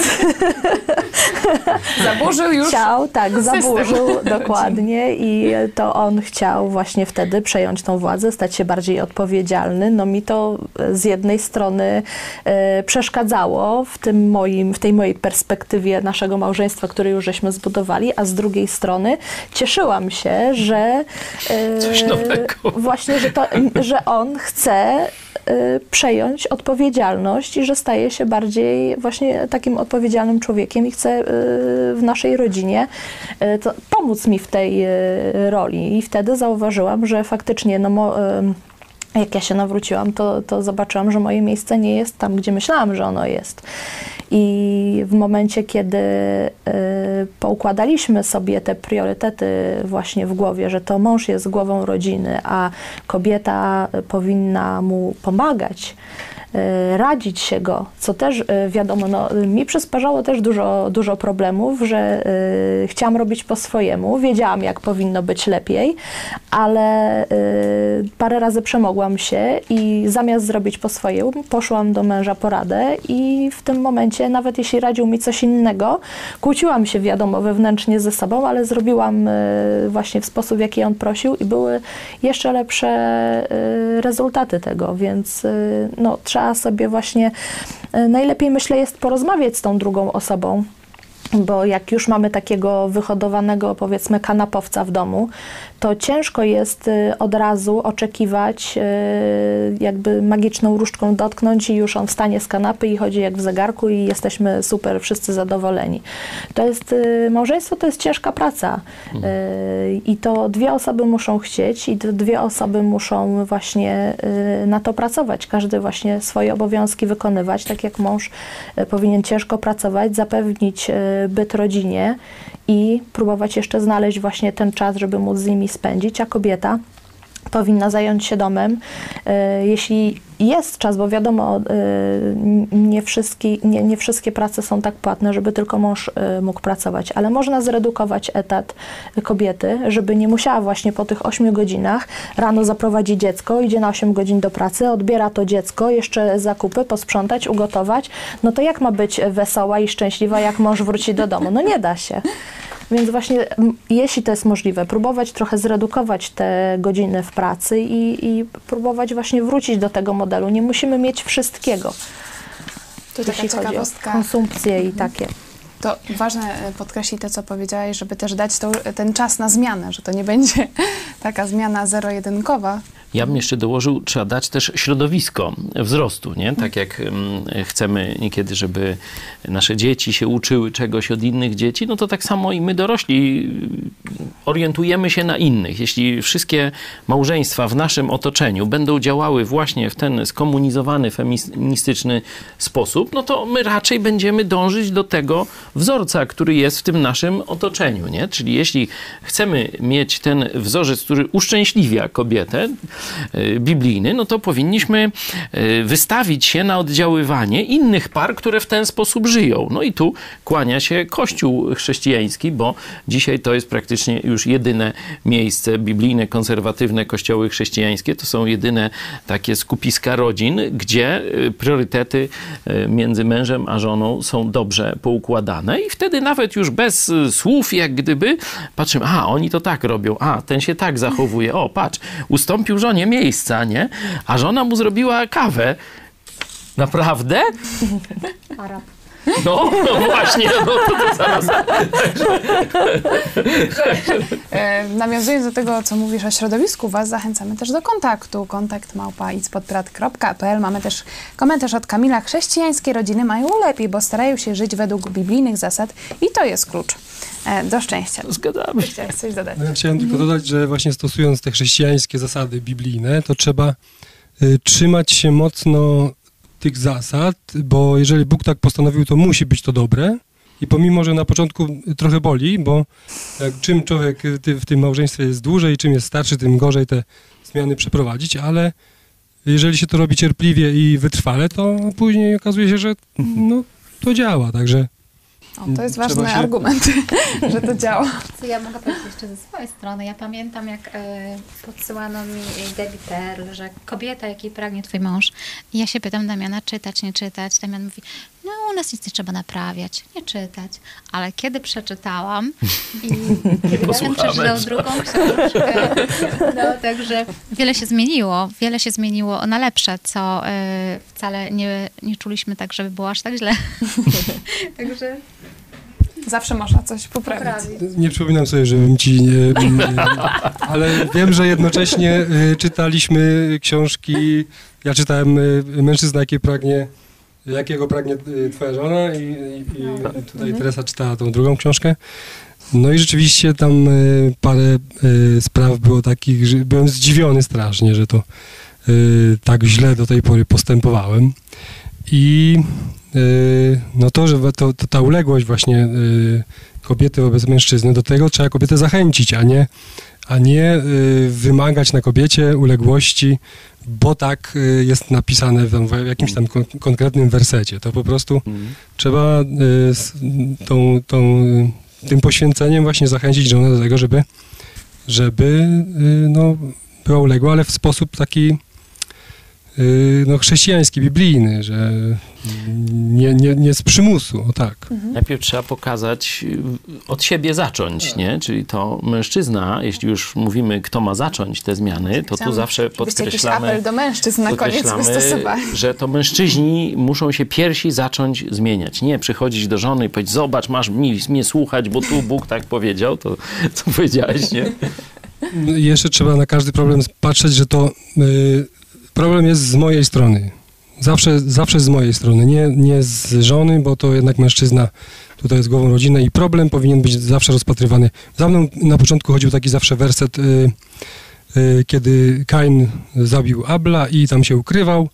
Zaburzył już chciał, tak, system zaburzył rodziny. dokładnie i to on chciał właśnie wtedy przejąć tą władzę, stać się bardziej odpowiedzialny. No mi to z jednej strony e, przeszkadzało w tym moim, w tej mojej perspektywie naszego małżeństwa, które już żeśmy zbudowali, a z drugiej strony cieszyłam się, że e, Coś nowego. właśnie, że, to, że on chce y, przejąć odpowiedzialność i że staje się bardziej właśnie takim odpowiedzialnym człowiekiem i chce y, w naszej rodzinie y, pomóc mi w tej y, roli. I wtedy zauważyłam, że faktycznie no, jak ja się nawróciłam, to, to zobaczyłam, że moje miejsce nie jest tam, gdzie myślałam, że ono jest. I w momencie, kiedy y, poukładaliśmy sobie te priorytety właśnie w głowie, że to mąż jest głową rodziny, a kobieta powinna mu pomagać, radzić się go, co też e, wiadomo, no, mi przysparzało też dużo, dużo problemów, że e, chciałam robić po swojemu, wiedziałam jak powinno być lepiej, ale e, parę razy przemogłam się i zamiast zrobić po swojemu, poszłam do męża poradę i w tym momencie, nawet jeśli radził mi coś innego, kłóciłam się wiadomo wewnętrznie ze sobą, ale zrobiłam e, właśnie w sposób, jaki on prosił i były jeszcze lepsze e, rezultaty tego, więc e, no, trzeba sobie właśnie, najlepiej myślę jest porozmawiać z tą drugą osobą, bo jak już mamy takiego wyhodowanego, powiedzmy, kanapowca w domu, to ciężko jest y, od razu oczekiwać, y, jakby magiczną różdżką dotknąć i już on wstanie z kanapy i chodzi jak w zegarku i jesteśmy super, wszyscy zadowoleni. To jest, y, małżeństwo to jest ciężka praca Y, i to dwie osoby muszą chcieć i dwie osoby muszą właśnie na to pracować. Każdy właśnie swoje obowiązki wykonywać, tak jak mąż powinien ciężko pracować, zapewnić byt rodzinie i próbować jeszcze znaleźć właśnie ten czas, żeby móc z nimi spędzić, a kobieta powinna zająć się domem. E, Jeśli jest czas, bo wiadomo, e, nie wszystkie, nie, nie wszystkie prace są tak płatne, żeby tylko mąż e, mógł pracować, ale można zredukować etat kobiety, żeby nie musiała właśnie po tych 8 godzinach rano zaprowadzić dziecko, idzie na 8 godzin do pracy, odbiera to dziecko, jeszcze zakupy, posprzątać, ugotować. No to jak ma być wesoła i szczęśliwa, jak mąż wróci do domu? No nie da się. Więc właśnie, jeśli to jest możliwe, próbować trochę zredukować te godziny w pracy i, i próbować właśnie wrócić do tego modelu. Nie musimy mieć wszystkiego. To taka jeśli chodzi o ciekawostka. konsumpcję i takie. To ważne e, podkreślić to, co powiedziałaś, żeby też dać to, ten czas na zmianę, że to nie będzie taka zmiana zero-jedynkowa. Ja bym jeszcze dołożył, trzeba dać też środowisko wzrostu, nie? Tak jak mm, chcemy niekiedy, żeby nasze dzieci się uczyły czegoś od innych dzieci, no to tak samo i my dorośli y, orientujemy się na innych. Jeśli wszystkie małżeństwa w naszym otoczeniu będą działały właśnie w ten skomunizowany, feministyczny sposób, no to my raczej będziemy dążyć do tego wzorca, który jest w tym naszym otoczeniu, nie? Czyli jeśli chcemy mieć ten wzorzec, który uszczęśliwia kobietę, biblijny, no to powinniśmy y, wystawić się na oddziaływanie innych par, które w ten sposób żyją. No i tu kłania się Kościół chrześcijański, bo dzisiaj to jest praktycznie już jedyne miejsce biblijne, konserwatywne kościoły chrześcijańskie. To są jedyne takie skupiska rodzin, gdzie y, priorytety y, między mężem a żoną są dobrze poukładane i wtedy nawet już bez y, słów, jak gdyby, patrzymy, a oni to tak robią, a ten się tak zachowuje, o patrz, ustąpił żonie miejsca, nie? A żona mu zrobiła kawę. Naprawdę? Arab. No, no właśnie, no to, to zaraz. E, nawiązując do tego, co mówisz o środowisku, Was zachęcamy też do kontaktu. Kontakt małpa. Mamy też komentarz od Kamila. Chrześcijańskie rodziny mają lepiej, bo starają się żyć według biblijnych zasad i to jest klucz e, do szczęścia. Zgadzamy się. Chciałeś coś dodać? No ja chciałem tylko dodać, że właśnie stosując te chrześcijańskie zasady biblijne, to trzeba y, trzymać się mocno tych zasad, bo jeżeli Bóg tak postanowił, to musi być to dobre. I pomimo, że na początku trochę boli, bo czym człowiek w tym małżeństwie jest dłużej, czym jest starszy, tym gorzej te zmiany przeprowadzić, ale jeżeli się to robi cierpliwie i wytrwale, to później okazuje się, że no, to działa. Także O, to jest ważny się- argument, że to działa. Co ja mogę powiedzieć jeszcze ze swojej strony? Ja pamiętam, jak e, podsyłano mi Debbie Pearl, że kobieta, jakiej pragnie twój mąż. I ja się pytam Damiana, czytać, nie czytać. Damian mówi, no u nas nic nie trzeba naprawiać, nie czytać. Ale kiedy przeczytałam i kiedy Posłuchałem. przeczytał drugą książkę, no także wiele się zmieniło. Wiele się zmieniło na lepsze, co e, wcale nie, nie czuliśmy tak, żeby było aż tak źle. Także Zawsze można coś poprawić. Nie przypominam sobie, żebym ci. Ale wiem, że jednocześnie e, czytaliśmy książki. Ja czytałem e, Mężczyzna, jakie pragnie, jakiego pragnie e, twoja żona, i, i, i tutaj Teresa czytała tą drugą książkę. No i rzeczywiście tam e, parę e, spraw było takich, że byłem zdziwiony strasznie, że to tak źle do tej pory postępowałem. I no to, że to, to ta uległość właśnie kobiety wobec mężczyzny, do tego trzeba kobietę zachęcić, a nie, a nie y, wymagać na kobiecie uległości, bo tak y, jest napisane w, jakimś tam kon konkretnym wersecie. To po prostu trzeba y, tą, tą, tym poświęceniem właśnie zachęcić żonę do tego, żeby, żeby no, była uległa, ale w sposób taki no, chrześcijański, biblijny, że nie, nie, nie z przymusu, o tak. Najpierw trzeba pokazać, y, od siebie zacząć, nie? Czyli to mężczyzna, jeśli już mówimy, kto ma zacząć te zmiany, to tu zawsze podkreślamy, apel do mężczyzn na koniec że to mężczyźni muszą się pierwsi zacząć zmieniać. Nie przychodzić do żony i powiedzieć, zobacz, masz mi, mnie słuchać, bo tu Bóg tak powiedział, to co powiedziałeś, nie? No Jeszcze trzeba na każdy problem patrzeć, że to y, problem jest z mojej strony. Zawsze, zawsze z mojej strony, nie, nie z żony, bo to jednak mężczyzna tutaj jest głową rodziny i problem powinien być zawsze rozpatrywany. Za mną na początku chodził taki zawsze werset, y, y, kiedy Kain zabił Abla i tam się ukrywał.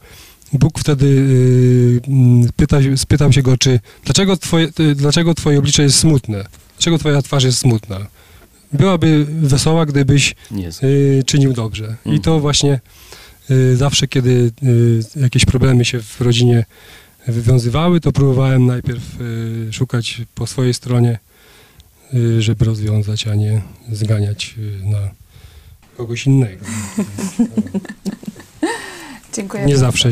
Bóg wtedy y, mm, pyta, spytał się go, czy dlaczego twoje, y, dlaczego twoje oblicze jest smutne? Dlaczego twoja twarz jest smutna? Byłaby wesoła, gdybyś y, czynił dobrze. I to właśnie y, zawsze, kiedy y, jakieś problemy się w rodzinie wywiązywały, to próbowałem najpierw y, szukać po swojej stronie, y, żeby rozwiązać, a nie zganiać y, na kogoś innego. Dziękuję. Nie zawsze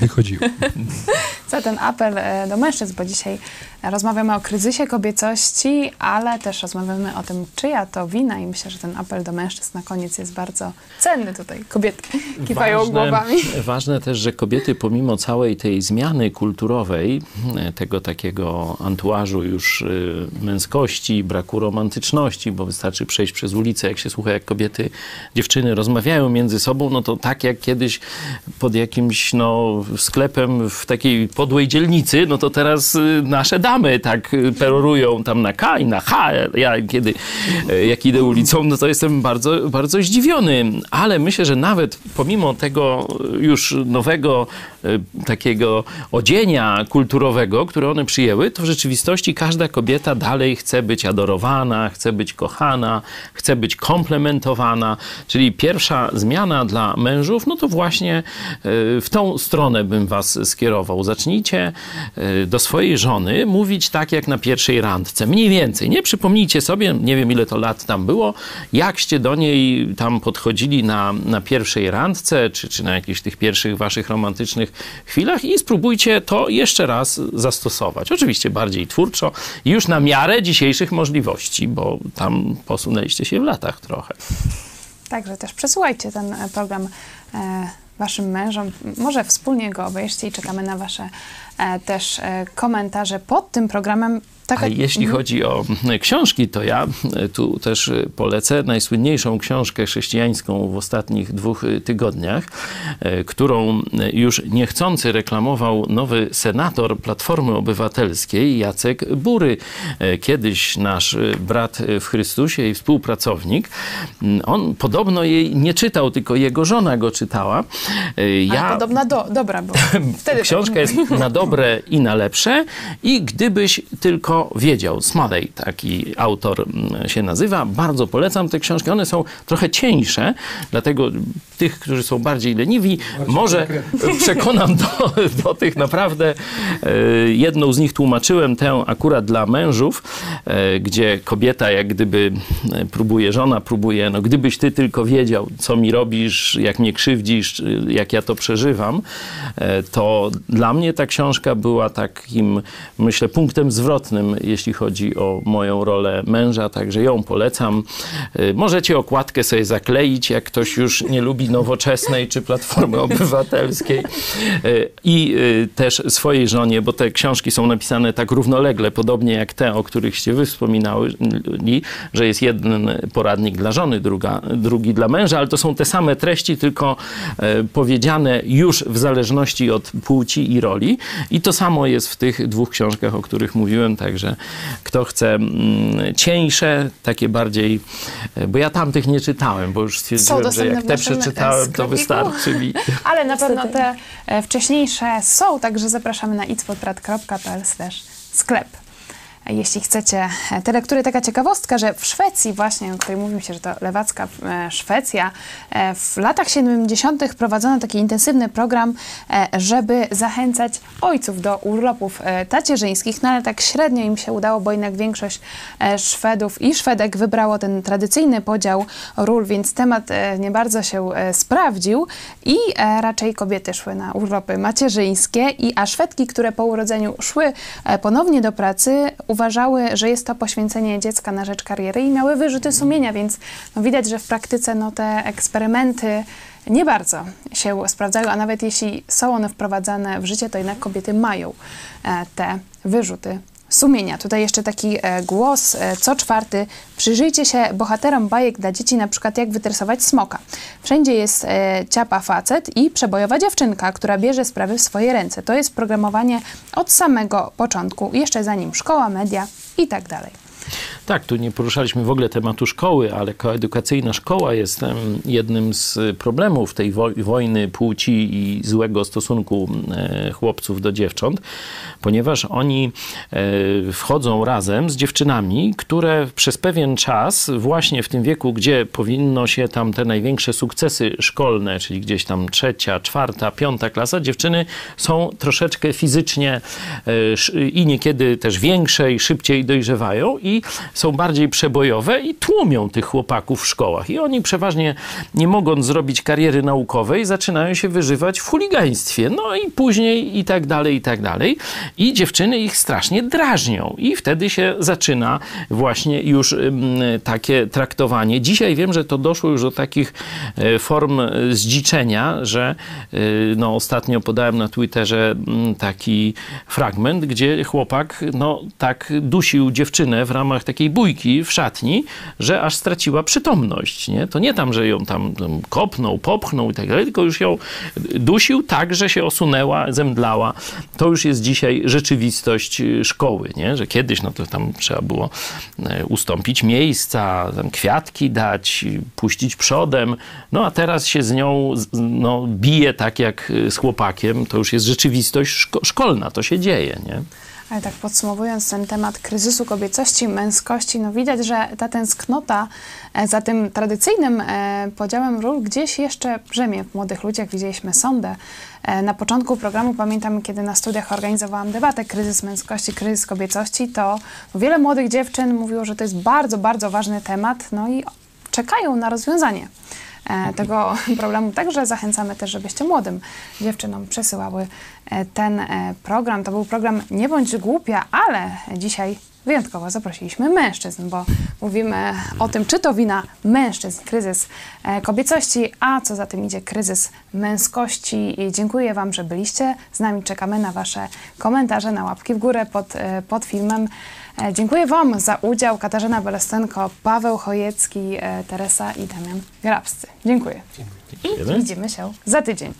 wychodziło. ten apel e, do mężczyzn, bo dzisiaj rozmawiamy o kryzysie kobiecości, ale też rozmawiamy o tym, czyja to wina i myślę, że ten apel do mężczyzn na koniec jest bardzo cenny tutaj. Kobiety kiwają głowami. Ważne też, że kobiety pomimo całej tej zmiany kulturowej, e, tego takiego antuażu już y, męskości, braku romantyczności, bo wystarczy przejść przez ulicę, jak się słucha, jak kobiety, dziewczyny rozmawiają między sobą, no to tak jak kiedyś pod jakimś no, sklepem w takiej podłej dzielnicy, no to teraz y, nasze damy tak y, perorują tam na K i na H. Ja kiedy y, jak idę ulicą, no to jestem bardzo, bardzo zdziwiony. Ale myślę, że nawet pomimo tego już nowego takiego odzienia kulturowego, które one przyjęły, to w rzeczywistości każda kobieta dalej chce być adorowana, chce być kochana, chce być komplementowana. Czyli pierwsza zmiana dla mężów, no to właśnie w tą stronę bym was skierował. Zacznijcie y, do swojej żony mówić tak jak na pierwszej randce. Mniej więcej. Nie przypomnijcie sobie, nie wiem ile to lat tam było, jakście do niej tam podchodzili na, na pierwszej randce, czy, czy na jakichś tych pierwszych waszych romantycznych chwilach i spróbujcie to jeszcze raz zastosować. Oczywiście bardziej twórczo już na miarę dzisiejszych możliwości, bo tam posunęliście się w latach trochę. Także też przesyłajcie ten e, program e, waszym mężom. Może wspólnie go obejrzcie i czekamy na wasze też e, komentarze pod tym programem. Tak A jeśli Mhm. chodzi o mm, książki, to ja tu też polecę najsłynniejszą książkę chrześcijańską w ostatnich dwóch tygodniach, którą już niechcący reklamował nowy senator Platformy Obywatelskiej Jacek Bury. Kiedyś nasz brat w Chrystusie i współpracownik. Mm, On podobno jej nie czytał, tylko jego żona go czytała. Y, Ale podobna do, dobra była. Książka tak. jest na dobre i na lepsze. I gdybyś tylko wiedział, Smalej taki autor mm, się nazywa, bardzo polecam te książki, one są trochę cieńsze, dlatego tych, którzy są bardziej leniwi, może przekonam do, do tych naprawdę, e, jedną z nich tłumaczyłem, tę akurat dla mężów, e, gdzie kobieta jak gdyby e, próbuje, żona próbuje, no gdybyś ty tylko wiedział, co mi robisz, jak mnie krzywdzisz, jak ja to przeżywam, to dla mnie ta książka była takim, myślę, punktem zwrotnym, jeśli chodzi o moją rolę męża, także ją polecam. E, Możecie okładkę sobie zakleić, jak ktoś już nie lubi nowoczesnej czy Platformy Obywatelskiej E, i e, też swojej żonie, bo te książki są napisane tak równolegle, podobnie jak te, o którychście wy wspominali, że jest jeden poradnik dla żony, druga, drugi dla męża, ale to są te same treści, tylko powiedziane już w zależności od płci i roli. I to samo jest w tych dwóch książkach, o których mówiłem, także kto chce mm, cieńsze, takie bardziej, e, bo ja tamtych nie czytałem, bo już stwierdziłem, że jak te przeczytałem, to wystarczy mi. Ale na pewno te e, wcześniejsze są, także zapraszamy na itspodprat.pl sklep. Jeśli chcecie te lektury. Taka ciekawostka, że w Szwecji właśnie, o której mówimy się, że to lewacka e, Szwecja, e, w latach 70. prowadzono taki intensywny program, e, żeby zachęcać ojców do urlopów tacierzyńskich, no ale tak średnio im się udało, bo jednak większość Szwedów i Szwedek wybrało ten tradycyjny podział ról, więc temat nie bardzo się sprawdził i raczej kobiety szły na urlopy macierzyńskie, i a Szwedki, które po urodzeniu szły ponownie do pracy, uważały, że jest to poświęcenie dziecka na rzecz kariery i miały wyrzuty sumienia, więc no, widać, że w praktyce no, te eksperymenty nie bardzo się sprawdzają, a nawet jeśli są one wprowadzane w życie, to jednak kobiety mają e, te wyrzuty sumienia. Tutaj jeszcze taki e, głos, e, co czwarty, przyjrzyjcie się bohaterom bajek dla dzieci, na przykład jak wytresować smoka. Wszędzie jest e, ciapa facet i przebojowa dziewczynka, która bierze sprawy w swoje ręce. To jest programowanie od samego początku, jeszcze zanim szkoła, media i tak dalej. Tak, tu nie poruszaliśmy w ogóle tematu szkoły, ale koedukacyjna szkoła jest jednym z problemów tej wo wojny płci i złego stosunku e, chłopców do dziewcząt, ponieważ oni e, wchodzą razem z dziewczynami, które przez pewien czas, właśnie w tym wieku, gdzie powinno się tam te największe sukcesy szkolne, czyli gdzieś tam trzecia, czwarta, piąta klasa, dziewczyny są troszeczkę fizycznie e, i niekiedy też większe i szybciej dojrzewają i są bardziej przebojowe i tłumią tych chłopaków w szkołach. I oni przeważnie, nie mogąc zrobić kariery naukowej, zaczynają się wyżywać w chuligaństwie. No i później i tak dalej, i tak dalej. I dziewczyny ich strasznie drażnią. I wtedy się zaczyna właśnie już takie traktowanie. Dzisiaj wiem, że to doszło już do takich e, form e, zdziczenia, że e, no, ostatnio podałem na Twitterze mm, taki fragment, gdzie chłopak no, tak dusił dziewczynę w ramach takiej bójki w szatni, że aż straciła przytomność. Nie? To nie tam, że ją tam, kopnął, popchnął i tak dalej, tylko już ją dusił tak, że się osunęła, zemdlała. To już jest dzisiaj rzeczywistość y, szkoły, nie? że kiedyś no to tam trzeba było e, ustąpić miejsca, kwiatki dać, y, puścić przodem, no a teraz się z nią no, bije tak jak y, z chłopakiem, to już jest rzeczywistość szko- szkolna, to się dzieje, nie? Ale tak podsumowując ten temat kryzysu kobiecości, męskości, no widać, że ta tęsknota e, za tym tradycyjnym e, podziałem ról gdzieś jeszcze brzemię w młodych ludziach. Widzieliśmy sondę. E, Na początku programu pamiętam, kiedy na studiach organizowałam debatę kryzys męskości, kryzys kobiecości, to wiele młodych dziewczyn mówiło, że to jest bardzo, bardzo ważny temat, no i czekają na rozwiązanie tego problemu. Także zachęcamy też, żebyście młodym dziewczynom przesyłały e, ten e, program. To był program Nie bądź głupia, ale dzisiaj wyjątkowo zaprosiliśmy mężczyzn, bo mówimy o tym, czy to wina mężczyzn, kryzys e, kobiecości, a co za tym idzie kryzys męskości. I dziękuję Wam, że byliście z nami. Czekamy na Wasze komentarze, na łapki w górę pod, e, pod filmem. E, Dziękuję Wam za udział. Katarzyna Belestenko, Paweł Chojecki, Teresa i Damian Grabscy. Dziękuję. I Dziękujemy. widzimy się za tydzień.